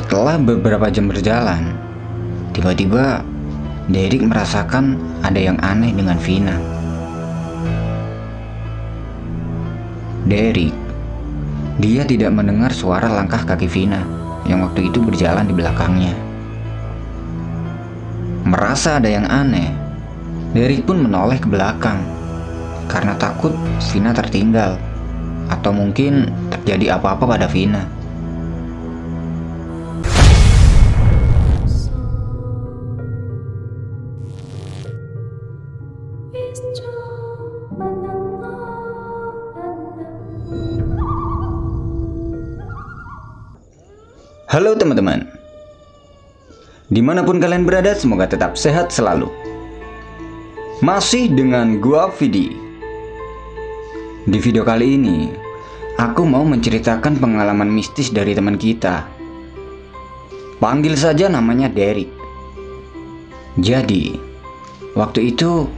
Setelah beberapa jam berjalan, tiba-tiba Derek merasakan ada yang aneh dengan Vina. Derek, dia tidak mendengar suara langkah kaki Vina yang waktu itu berjalan di belakangnya. Merasa ada yang aneh, Derek pun menoleh ke belakang karena takut Vina tertinggal atau mungkin terjadi apa-apa pada Vina. Halo teman-teman. Di mana pun kalian berada semoga tetap sehat selalu. Masih dengan gua Vidi. Di video kali ini Aku mau menceritakan pengalaman mistis dari teman kita. Panggil saja namanya Derek. Jadi Waktu itu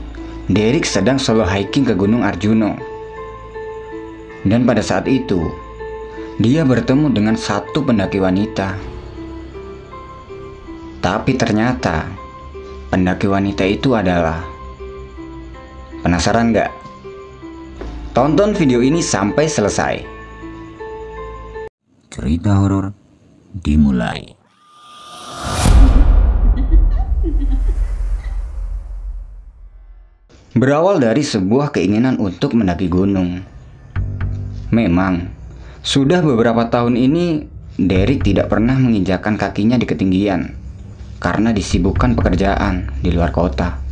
Derek sedang solo hiking ke Gunung Arjuno. Dan pada saat itu dia bertemu dengan satu pendaki wanita. Tapi ternyata pendaki wanita itu adalah Penasaran gak? Tonton video ini sampai selesai. Cerita horor dimulai. Berawal dari sebuah keinginan untuk mendaki gunung. Memang, sudah beberapa tahun ini, Derek tidak pernah menginjakan kakinya di ketinggian karena disibukkan pekerjaan di luar kota.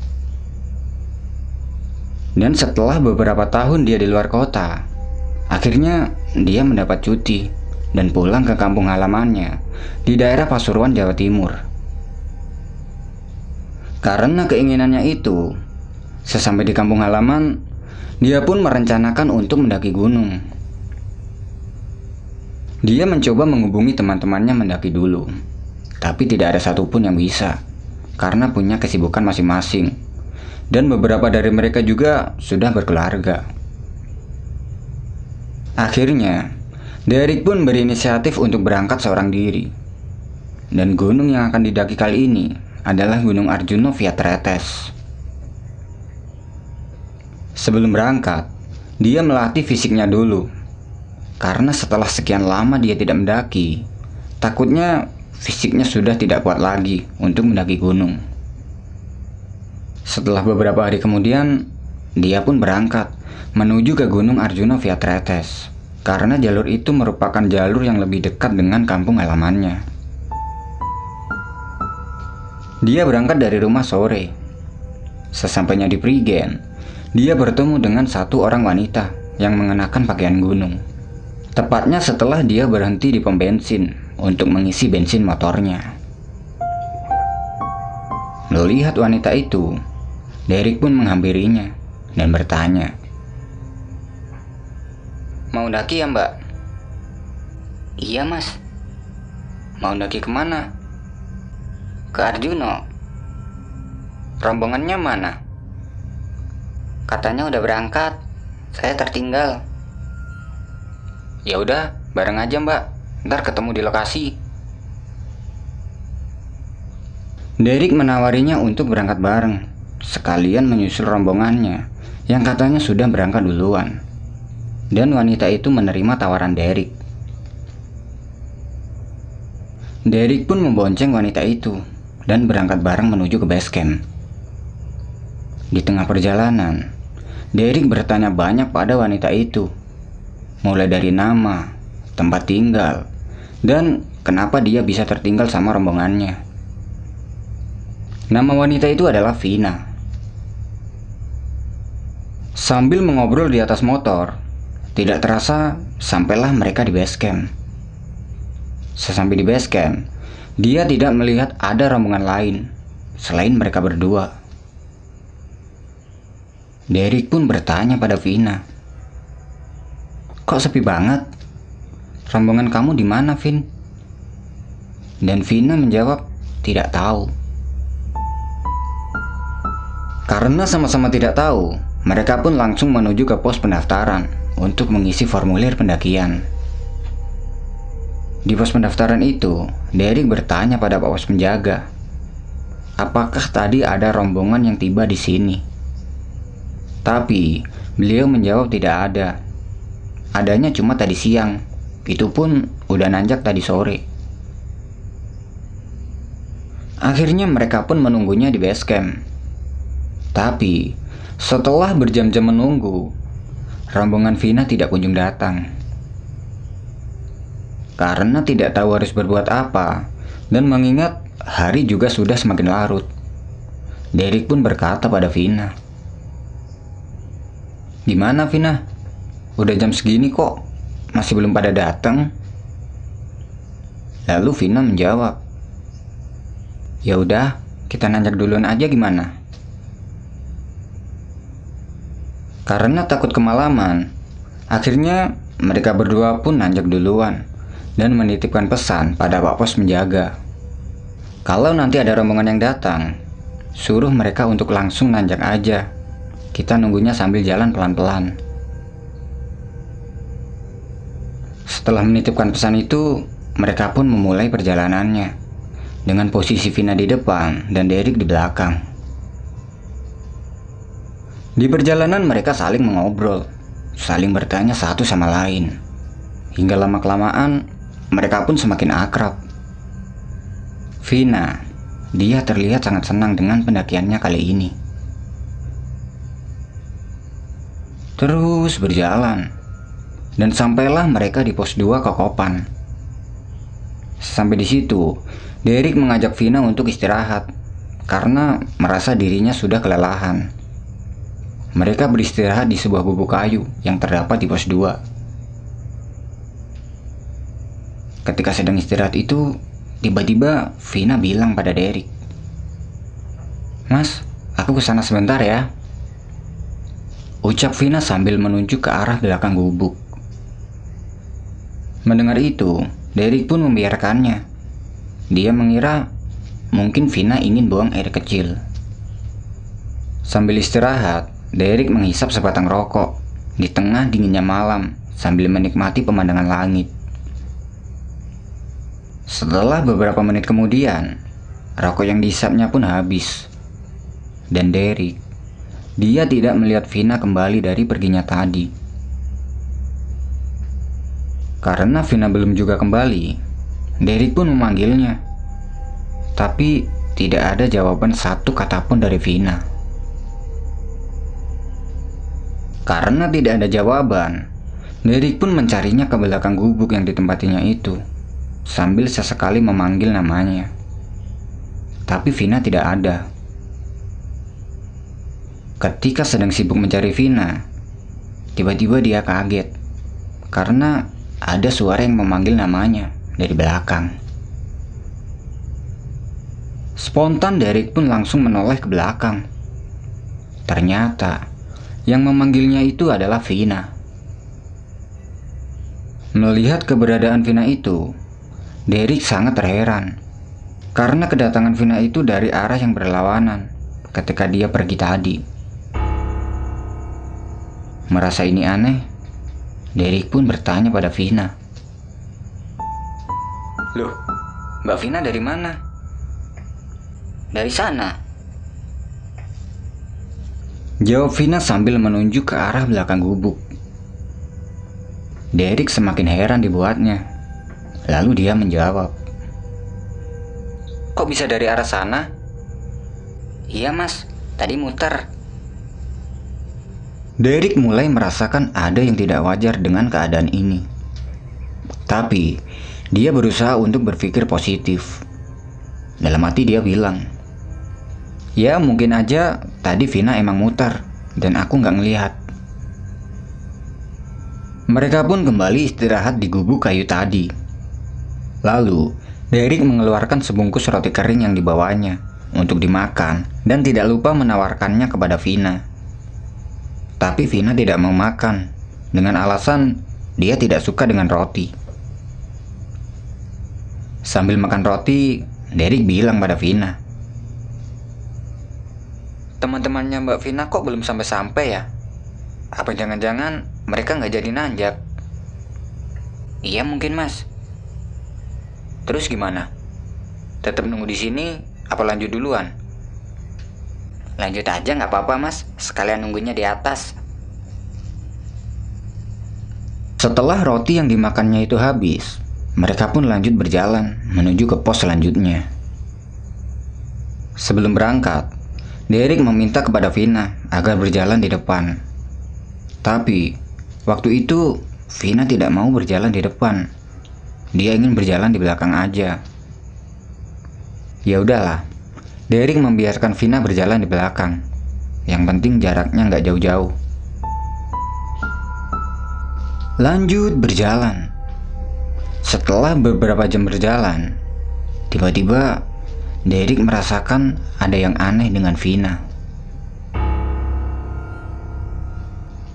Dan setelah beberapa tahun dia di luar kota, akhirnya dia mendapat cuti dan pulang ke kampung halamannya di daerah Pasuruan, Jawa Timur. Karena keinginannya itu, sesampai di kampung halaman, dia pun merencanakan untuk mendaki gunung dia mencoba menghubungi teman-temannya mendaki dulu, tapi tidak ada satupun yang bisa karena punya kesibukan masing-masing. Dan beberapa dari mereka juga sudah berkeluarga. Akhirnya, Derek pun berinisiatif untuk berangkat seorang diri. Dan gunung yang akan didaki kali ini adalah Gunung Arjuna via Tretes. Sebelum berangkat, dia melatih fisiknya dulu karena setelah sekian lama dia tidak mendaki, takutnya fisiknya sudah tidak kuat lagi untuk mendaki gunung. Setelah beberapa hari kemudian, dia pun berangkat menuju ke Gunung Arjuna via Tretes karena jalur itu merupakan jalur yang lebih dekat dengan kampung halamannya. Dia berangkat dari rumah sore. Sesampainya di Prigen, dia bertemu dengan satu orang wanita yang mengenakan pakaian gunung. Tepatnya setelah dia berhenti di pom bensin untuk mengisi bensin motornya. Melihat wanita itu, Derek pun menghampirinya dan bertanya, Mau daki ya mbak? Iya mas. Mau daki ke mana? Ke Arjuno. Rombongannya mana? Katanya udah berangkat. Saya tertinggal. Ya udah, bareng aja mbak. Ntar ketemu di lokasi. Derek menawarinya untuk berangkat bareng, sekalian menyusul rombongannya yang katanya sudah berangkat duluan. Dan wanita itu menerima tawaran Derek. Derek pun membonceng wanita itu dan berangkat bareng menuju ke base camp. Di tengah perjalanan, Derek bertanya banyak pada wanita itu mulai dari nama, tempat tinggal, dan kenapa dia bisa tertinggal sama rombongannya. Nama wanita itu adalah Vina. Sambil mengobrol di atas motor, tidak terasa sampailah mereka di base camp. Sesampai di base camp, dia tidak melihat ada rombongan lain selain mereka berdua. Derek pun bertanya pada Vina, Kok sepi banget? Rombongan kamu di mana, Vin? Dan Vina menjawab, tidak tahu. Karena sama-sama tidak tahu, mereka pun langsung menuju ke pos pendaftaran untuk mengisi formulir pendakian. Di pos pendaftaran itu, Derek bertanya pada pak pos penjaga, apakah tadi ada rombongan yang tiba di sini. Tapi beliau menjawab tidak ada. Adanya cuma tadi siang, itu pun udah nanjak tadi sore. Akhirnya mereka pun menunggunya di base camp. Tapi setelah berjam-jam menunggu, rombongan Vina tidak kunjung datang. Karena tidak tahu harus berbuat apa dan mengingat hari juga sudah semakin larut. Derek pun berkata pada Vina, Gimana Vina? Udah jam segini kok masih belum pada datang? Lalu Vina menjawab, Ya udah, kita nanjak duluan aja gimana? Karena takut kemalaman, akhirnya mereka berdua pun nanjak duluan dan menitipkan pesan pada Pak Pos menjaga. Kalau nanti ada rombongan yang datang, suruh mereka untuk langsung nanjak aja. Kita nunggunya sambil jalan pelan-pelan. Setelah menitipkan pesan itu, mereka pun memulai perjalanannya dengan posisi Vina di depan dan Derek di belakang. Di perjalanan mereka saling mengobrol, saling bertanya satu sama lain. Hingga lama-kelamaan, mereka pun semakin akrab. Vina, dia terlihat sangat senang dengan pendakiannya kali ini. Terus berjalan, dan sampailah mereka di pos 2 Kokopan. Sampai di situ, Derek mengajak Vina untuk istirahat karena merasa dirinya sudah kelelahan. Mereka beristirahat di sebuah gubuk kayu yang terdapat di pos 2. Ketika sedang istirahat itu, Tiba-tiba Vina bilang pada Derek, Mas, aku ke sana sebentar ya. Ucap Vina sambil menunjuk ke arah belakang gubuk. Mendengar itu, Derek pun membiarkannya. Dia mengira mungkin Vina ingin buang air kecil. Sambil istirahat, Derek menghisap sebatang rokok di tengah dinginnya malam sambil menikmati pemandangan langit. Setelah beberapa menit kemudian, rokok yang dihisapnya pun habis. Dan Derek, dia tidak melihat Vina kembali dari perginya tadi. Karena Vina belum juga kembali, Derek pun memanggilnya. Tapi tidak ada jawaban satu kata pun dari Vina. Karena tidak ada jawaban, Derek pun mencarinya ke belakang gubuk yang ditempatinya itu sambil sesekali memanggil namanya. Tapi Vina tidak ada. Ketika sedang sibuk mencari Vina, tiba-tiba dia kaget karena ada suara yang memanggil namanya dari belakang. Spontan Derek pun langsung menoleh ke belakang. Ternyata yang memanggilnya itu adalah Vina. Melihat keberadaan Vina itu, Derek sangat terheran karena kedatangan Vina itu dari arah yang berlawanan ketika dia pergi tadi. Merasa ini aneh, Derek pun bertanya pada Vina. Loh, Mbak Vina dari mana? Dari sana. Jawab Vina sambil menunjuk ke arah belakang gubuk. Derek semakin heran dibuatnya. Lalu dia menjawab, Kok bisa dari arah sana? Iya mas, tadi muter. Derek mulai merasakan ada yang tidak wajar dengan keadaan ini. Tapi, dia berusaha untuk berpikir positif. Dalam hati dia bilang, Ya mungkin aja tadi Vina emang muter dan aku nggak ngelihat. Mereka pun kembali istirahat di gubuk kayu tadi. Lalu, Derek mengeluarkan sebungkus roti kering yang dibawanya untuk dimakan dan tidak lupa menawarkannya kepada Vina. Tapi Vina tidak mau makan dengan alasan dia tidak suka dengan roti. Sambil makan roti, Derek bilang pada Vina, Teman-temannya Mbak Vina kok belum sampai-sampai ya? Apa jangan-jangan mereka nggak jadi nanjak? Iya mungkin mas, Terus gimana? Tetap nunggu di sini apa lanjut duluan? Lanjut aja nggak apa-apa mas, sekalian nunggunya di atas. Setelah roti yang dimakannya itu habis, mereka pun lanjut berjalan menuju ke pos selanjutnya. Sebelum berangkat, Derek meminta kepada Vina agar berjalan di depan. Tapi, waktu itu Vina tidak mau berjalan di depan. Dia ingin berjalan di belakang aja. Ya udahlah, Derek membiarkan Vina berjalan di belakang. Yang penting jaraknya nggak jauh-jauh. Lanjut berjalan. Setelah beberapa jam berjalan, tiba-tiba Derek merasakan ada yang aneh dengan Vina.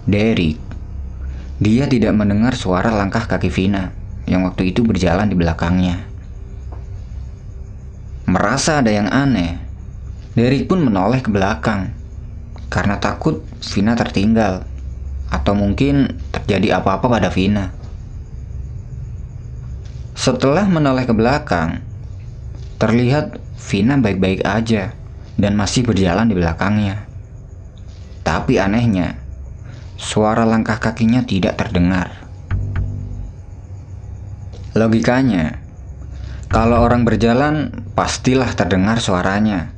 Derek, dia tidak mendengar suara langkah kaki Vina yang waktu itu berjalan di belakangnya. Merasa ada yang aneh, Derek pun menoleh ke belakang karena takut Vina tertinggal atau mungkin terjadi apa-apa pada Vina. Setelah menoleh ke belakang, terlihat Vina baik-baik aja dan masih berjalan di belakangnya. Tapi anehnya, suara langkah kakinya tidak terdengar. Logikanya, kalau orang berjalan pastilah terdengar suaranya.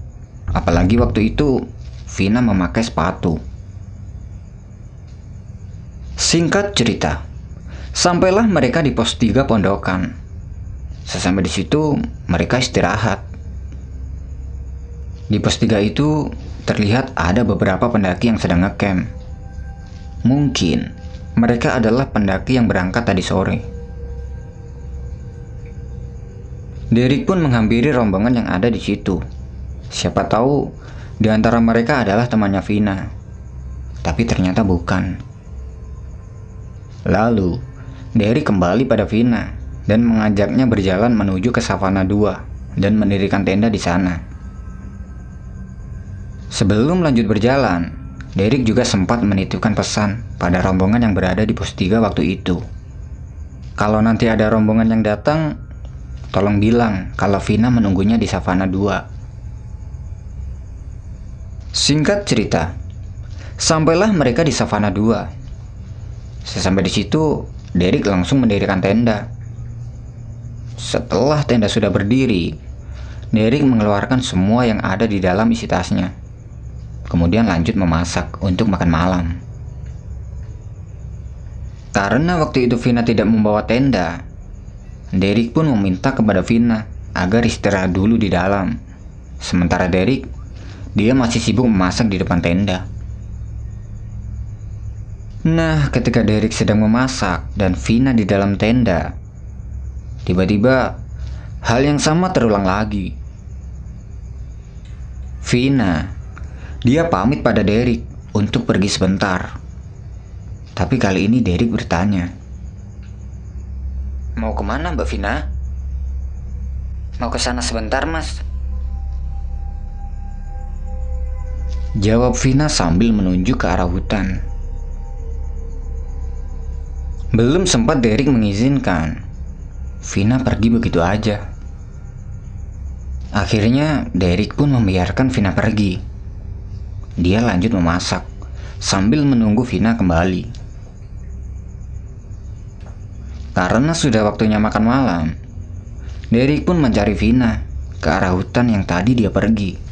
Apalagi waktu itu Vina memakai sepatu. Singkat cerita, sampailah mereka di pos 3 pondokan. Sesampai di situ, mereka istirahat. Di pos 3 itu terlihat ada beberapa pendaki yang sedang ngecamp. Mungkin mereka adalah pendaki yang berangkat tadi sore. Derek pun menghampiri rombongan yang ada di situ. Siapa tahu di antara mereka adalah temannya Vina. Tapi ternyata bukan. Lalu, Derek kembali pada Vina dan mengajaknya berjalan menuju ke Savana 2 dan mendirikan tenda di sana. Sebelum lanjut berjalan, Derek juga sempat menitipkan pesan pada rombongan yang berada di pos 3 waktu itu. Kalau nanti ada rombongan yang datang, tolong bilang kalau Vina menunggunya di Savana 2. Singkat cerita, sampailah mereka di Savana 2. Sesampai di situ, Derek langsung mendirikan tenda. Setelah tenda sudah berdiri, Derek mengeluarkan semua yang ada di dalam isi tasnya kemudian lanjut memasak untuk makan malam. Karena waktu itu Vina tidak membawa tenda, Derek pun meminta kepada Vina agar istirahat dulu di dalam. Sementara Derek, dia masih sibuk memasak di depan tenda. Nah, ketika Derek sedang memasak dan Vina di dalam tenda, tiba-tiba hal yang sama terulang lagi. Vina dia pamit pada Derek untuk pergi sebentar. Tapi kali ini Derek bertanya. Mau ke mana Mbak Vina? Mau ke sana sebentar mas. Jawab Vina sambil menunjuk ke arah hutan. Belum sempat Derek mengizinkan. Vina pergi begitu aja. Akhirnya Derek pun membiarkan Vina pergi. Dia lanjut memasak sambil menunggu Vina kembali. Karena sudah waktunya makan malam, Derek pun mencari Vina ke arah hutan yang tadi dia pergi.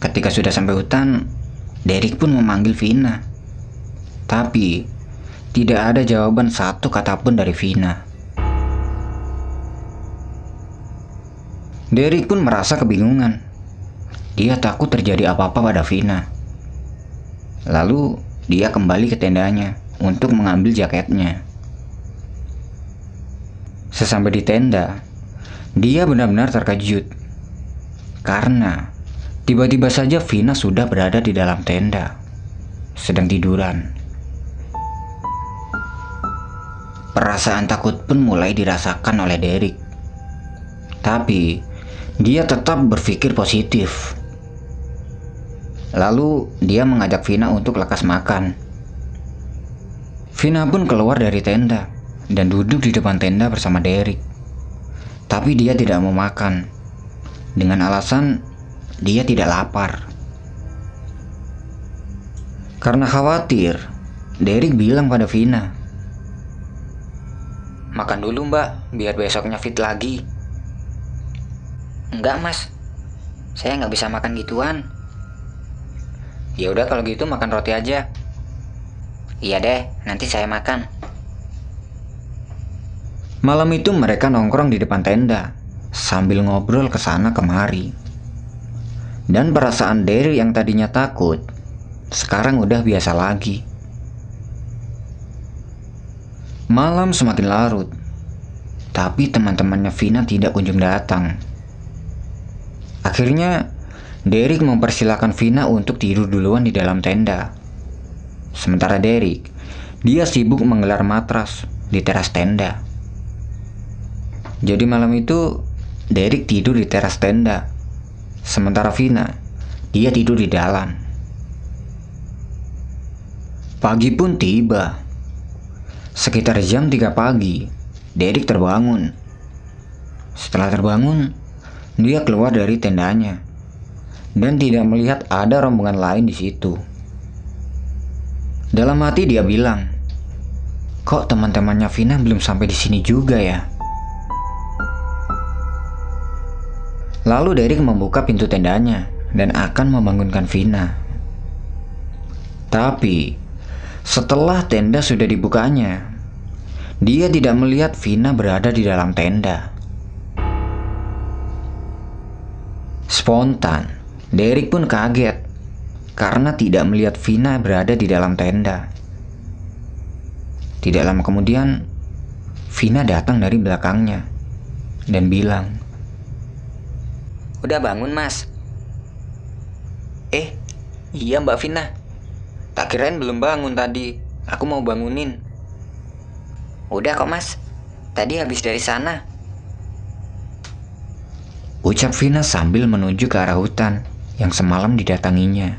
Ketika sudah sampai hutan, Derek pun memanggil Vina. Tapi, tidak ada jawaban satu kata pun dari Vina. Derek pun merasa kebingungan dia takut terjadi apa-apa pada Vina. Lalu dia kembali ke tendanya untuk mengambil jaketnya. Sesampai di tenda, dia benar-benar terkejut karena tiba-tiba saja Vina sudah berada di dalam tenda, sedang tiduran. Perasaan takut pun mulai dirasakan oleh Derek. Tapi dia tetap berpikir positif Lalu dia mengajak Vina untuk lekas makan. Vina pun keluar dari tenda dan duduk di depan tenda bersama Derek. Tapi dia tidak mau makan. Dengan alasan dia tidak lapar. Karena khawatir, Derek bilang pada Vina, Makan dulu mbak, biar besoknya fit lagi. Enggak mas, saya nggak bisa makan gituan. Ya udah kalau gitu makan roti aja. Iya deh, nanti saya makan. Malam itu mereka nongkrong di depan tenda sambil ngobrol ke sana kemari. Dan perasaan Derry yang tadinya takut sekarang udah biasa lagi. Malam semakin larut, tapi teman-temannya Vina tidak kunjung datang. Akhirnya, Derek mempersilahkan Vina untuk tidur duluan di dalam tenda. Sementara Derek, dia sibuk menggelar matras di teras tenda. Jadi malam itu Derek tidur di teras tenda. Sementara Vina, dia tidur di dalam. Pagi pun tiba. Sekitar jam 3 pagi, Derek terbangun. Setelah terbangun, dia keluar dari tendanya dan tidak melihat ada rombongan lain di situ. Dalam hati dia bilang, "Kok teman-temannya Vina belum sampai di sini juga ya?" Lalu Derek membuka pintu tendanya dan akan membangunkan Vina. Tapi setelah tenda sudah dibukanya, dia tidak melihat Vina berada di dalam tenda. Spontan, Derek pun kaget karena tidak melihat Vina berada di dalam tenda. Tidak lama kemudian, Vina datang dari belakangnya dan bilang, Udah bangun mas? Eh, iya mbak Vina. Tak kirain belum bangun tadi. Aku mau bangunin. Udah kok mas. Tadi habis dari sana. Ucap Vina sambil menuju ke arah hutan yang semalam didatanginya.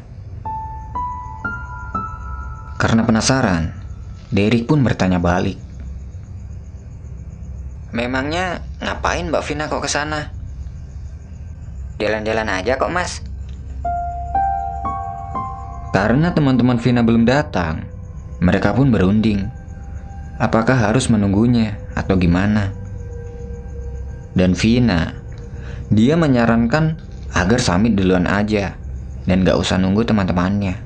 Karena penasaran, Derek pun bertanya balik. Memangnya ngapain Mbak Vina kok ke sana? Jalan-jalan aja kok, Mas. Karena teman-teman Vina belum datang, mereka pun berunding. Apakah harus menunggunya atau gimana? Dan Vina, dia menyarankan agar Samit duluan aja dan gak usah nunggu teman-temannya.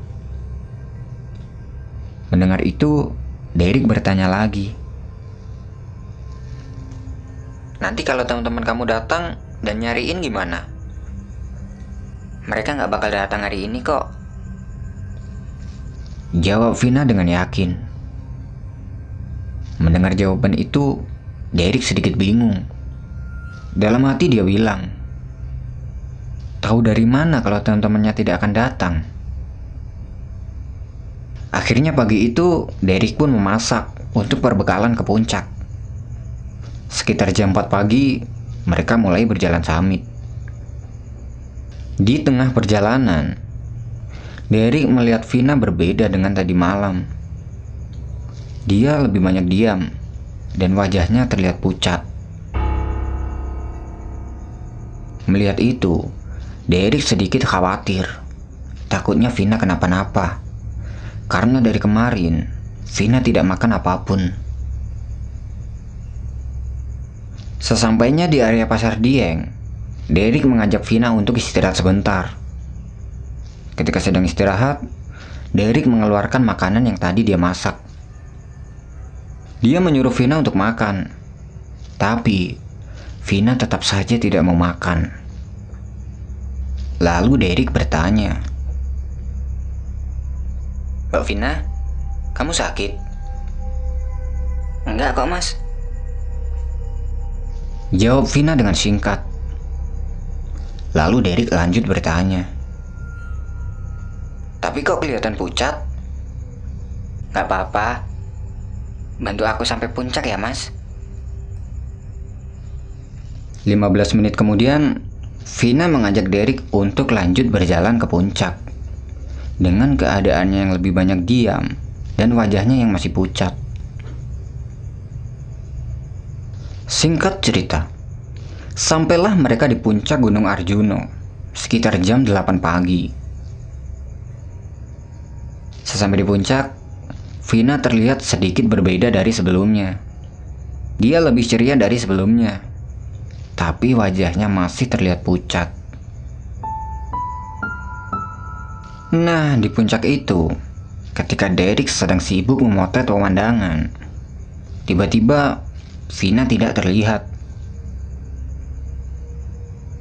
Mendengar itu, Derek bertanya lagi. Nanti kalau teman-teman kamu datang dan nyariin gimana? Mereka nggak bakal datang hari ini kok. Jawab Vina dengan yakin. Mendengar jawaban itu, Derek sedikit bingung. Dalam hati dia bilang, Tahu dari mana kalau teman-temannya tidak akan datang? Akhirnya pagi itu, Derek pun memasak untuk perbekalan ke puncak. Sekitar jam 4 pagi, mereka mulai berjalan samit. Di tengah perjalanan, Derek melihat Vina berbeda dengan tadi malam. Dia lebih banyak diam dan wajahnya terlihat pucat. Melihat itu, Derek sedikit khawatir. Takutnya Vina kenapa-napa. Karena dari kemarin, Vina tidak makan apa pun. Sesampainya di area pasar Dieng, Derek mengajak Vina untuk istirahat sebentar. Ketika sedang istirahat, Derek mengeluarkan makanan yang tadi dia masak. Dia menyuruh Vina untuk makan, tapi Vina tetap saja tidak mau makan. Lalu Derek bertanya, Mbak Vina, kamu sakit? Enggak kok, Mas. Jawab Vina dengan singkat. Lalu Derek lanjut bertanya. Tapi kok kelihatan pucat? Gak apa-apa. Bantu aku sampai puncak ya, Mas. 15 menit kemudian, Vina mengajak Derek untuk lanjut berjalan ke puncak. Dengan keadaannya yang lebih banyak diam dan wajahnya yang masih pucat. Singkat cerita, Sampailah mereka di puncak Gunung Arjuno, sekitar jam 8 pagi. Sesampai di puncak, Vina terlihat sedikit berbeda dari sebelumnya. Dia lebih ceria dari sebelumnya, tapi wajahnya masih terlihat pucat. Nah, di puncak itu, ketika Derek sedang sibuk memotret pemandangan, tiba-tiba Vina tidak terlihat.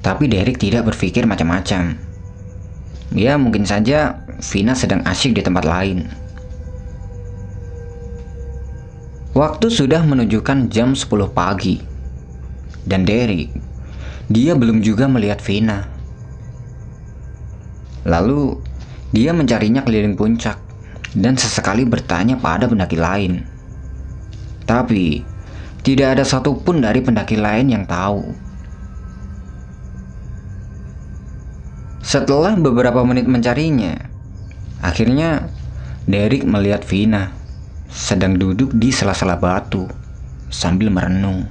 Tapi Derek tidak berpikir macam-macam. Ya mungkin saja Vina sedang asyik di tempat lain. Waktu sudah menunjukkan jam 10 pagi. Dan Derek, dia belum juga melihat Vina. Lalu, dia mencarinya keliling puncak dan sesekali bertanya pada pendaki lain. Tapi, tidak ada satupun dari pendaki lain yang tahu Setelah beberapa menit mencarinya, akhirnya Derek melihat Vina sedang duduk di sela-sela batu sambil merenung.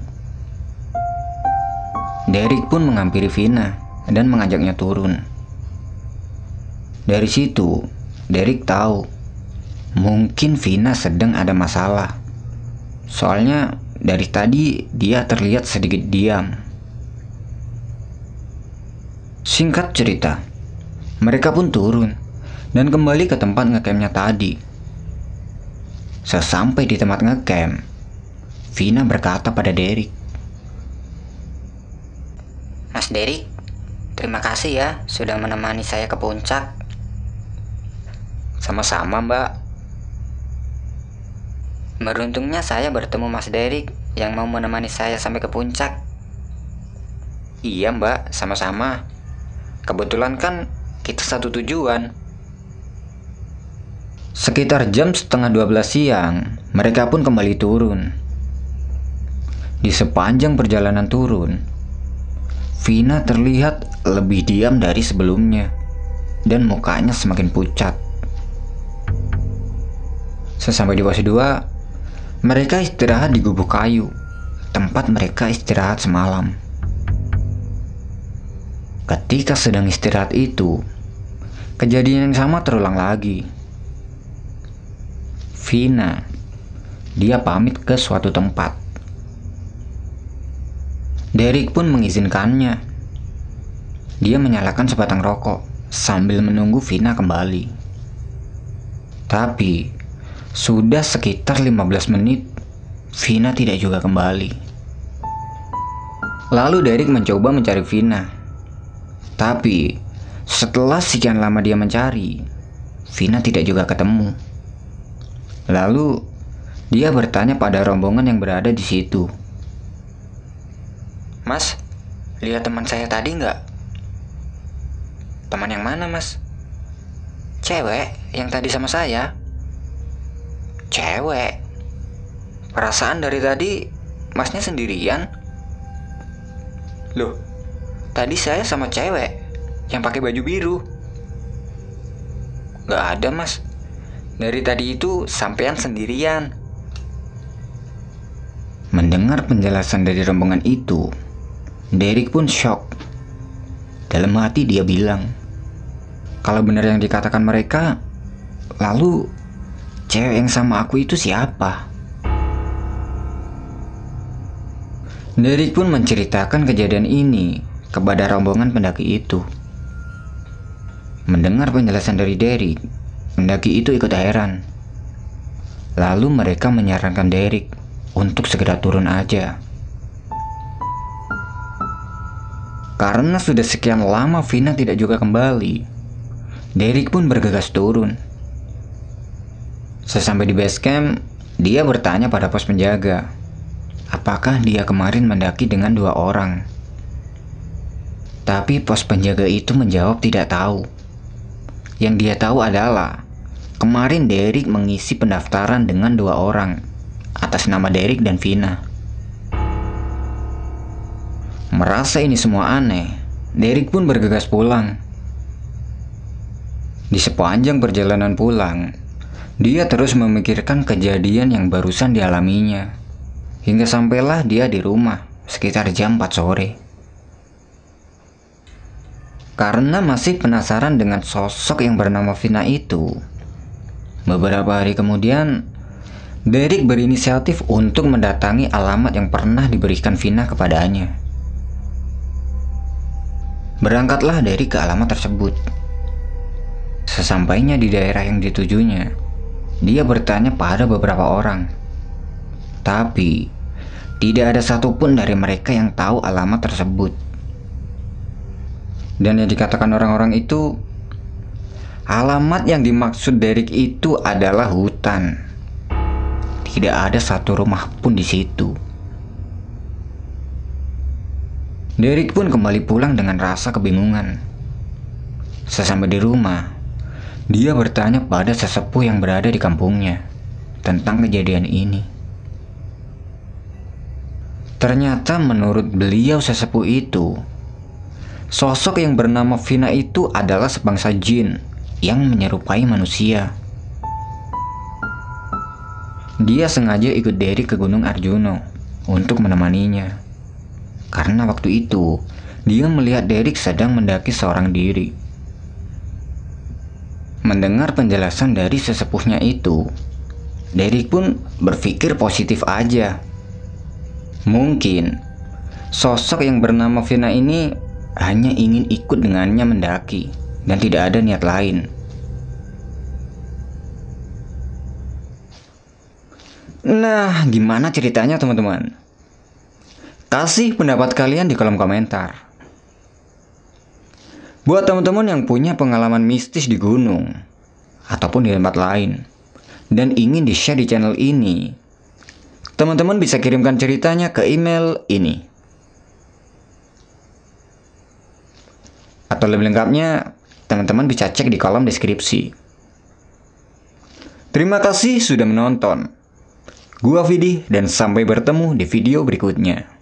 Derek pun menghampiri Vina dan mengajaknya turun. Dari situ, Derek tahu mungkin Vina sedang ada masalah. Soalnya dari tadi dia terlihat sedikit diam Singkat cerita, mereka pun turun dan kembali ke tempat ngecampnya tadi. Sesampai di tempat ngecamp, Vina berkata pada Derek. Mas Derek, terima kasih ya sudah menemani saya ke puncak. Sama-sama mbak. Beruntungnya saya bertemu Mas Derek yang mau menemani saya sampai ke puncak. Iya mbak, sama-sama. Kebetulan kan kita satu tujuan. Sekitar jam setengah 12 siang, mereka pun kembali turun. Di sepanjang perjalanan turun, Vina terlihat lebih diam dari sebelumnya dan mukanya semakin pucat. Sesampai di pos 2, mereka istirahat di gubuk kayu, tempat mereka istirahat semalam. Ketika sedang istirahat itu, kejadian yang sama terulang lagi. Vina, dia pamit ke suatu tempat. Derek pun mengizinkannya. Dia menyalakan sebatang rokok sambil menunggu Vina kembali. Tapi, sudah sekitar 15 menit, Vina tidak juga kembali. Lalu Derek mencoba mencari Vina tapi setelah sekian lama dia mencari, Vina tidak juga ketemu. Lalu dia bertanya pada rombongan yang berada di situ. Mas, lihat teman saya tadi nggak? Teman yang mana, Mas? Cewek yang tadi sama saya. Cewek. Perasaan dari tadi Masnya sendirian? Loh, Tadi saya sama cewek yang pakai baju biru. Gak ada mas. Dari tadi itu sampean sendirian. Mendengar penjelasan dari rombongan itu, Derek pun shock. Dalam hati dia bilang, kalau benar yang dikatakan mereka, lalu cewek yang sama aku itu siapa? Derek pun menceritakan kejadian ini kepada rombongan pendaki itu. Mendengar penjelasan dari Derek, pendaki itu ikut heran. Lalu mereka menyarankan Derek untuk segera turun aja. Karena sudah sekian lama Vina tidak juga kembali, Derek pun bergegas turun. Sesampai di base camp, dia bertanya pada pos penjaga, apakah dia kemarin mendaki dengan dua orang. Tapi pos penjaga itu menjawab tidak tahu. Yang dia tahu adalah kemarin Derek mengisi pendaftaran dengan dua orang atas nama Derek dan Vina. Merasa ini semua aneh, Derek pun bergegas pulang. Di sepanjang perjalanan pulang, dia terus memikirkan kejadian yang barusan dialaminya. Hingga sampailah dia di rumah sekitar jam 4 sore. Karena masih penasaran dengan sosok yang bernama Vina itu. Beberapa hari kemudian, Derek berinisiatif untuk mendatangi alamat yang pernah diberikan Vina kepadanya. Berangkatlah Derek ke alamat tersebut. Sesampainya di daerah yang ditujunya, dia bertanya pada beberapa orang. Tapi, tidak ada satupun dari mereka yang tahu alamat tersebut. Dan yang dikatakan orang-orang itu, alamat yang dimaksud Derek itu adalah hutan. Tidak ada satu rumah pun di situ. Derek pun kembali pulang dengan rasa kebingungan. Sesampai di rumah, dia bertanya pada sesepuh yang berada di kampungnya tentang kejadian ini. Ternyata menurut beliau sesepuh itu, sosok yang bernama Vina itu adalah sebangsa jin yang menyerupai manusia. Dia sengaja ikut Derry ke Gunung Arjuno untuk menemaninya. Karena waktu itu, dia melihat Derek sedang mendaki seorang diri. Mendengar penjelasan dari sesepuhnya itu, Derek pun berpikir positif aja. Mungkin sosok yang bernama Vina ini hanya ingin ikut dengannya mendaki dan tidak ada niat lain. Nah, gimana ceritanya teman-teman? Kasih pendapat kalian di kolom komentar. Buat teman-teman yang punya pengalaman mistis di gunung ataupun di tempat lain dan ingin di-share di channel ini, teman-teman bisa kirimkan ceritanya ke email ini. Atau lebih lengkapnya, teman-teman bisa cek di kolom deskripsi. Terima kasih sudah menonton. Gua Vidi dan sampai bertemu di video berikutnya.